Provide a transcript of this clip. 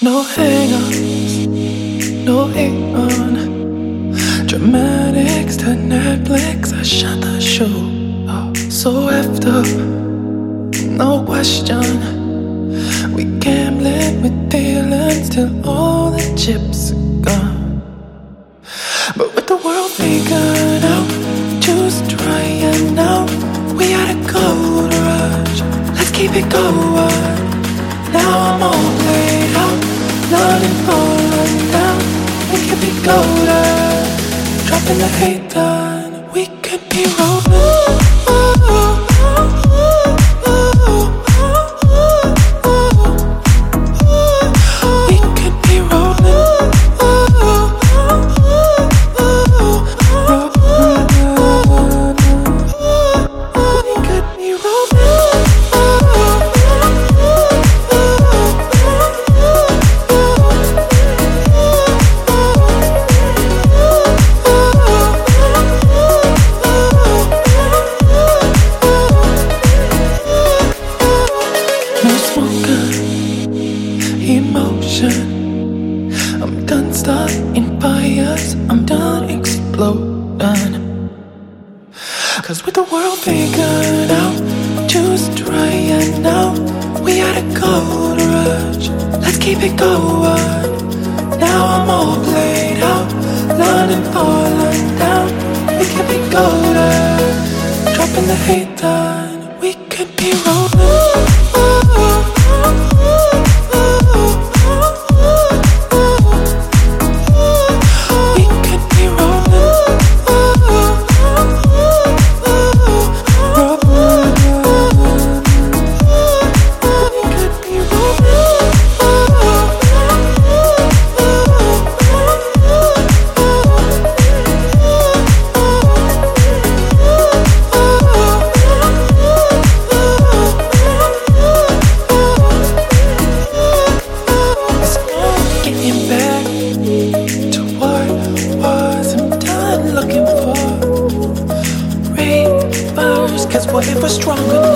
No hang-ups, no hang on. Dramatics to Netflix, I shut the show. So effed up, no question. We gambling with feelings till all the chips are gone. But with the world figured out, just trying out. We had a gold rush, let's keep it going. Now I'm all laid out, London falling down. We could be golden, dropping the hate down. We could be rolling. Smoking emotion. I'm done starting fires. I'm done exploding. Cause with the world figured out, just trying now. We had a gold rush. Let's keep it going. Now I'm all played out, London, falling down. We could be golden, dropping the hate down. We could be rolling. if we're stronger.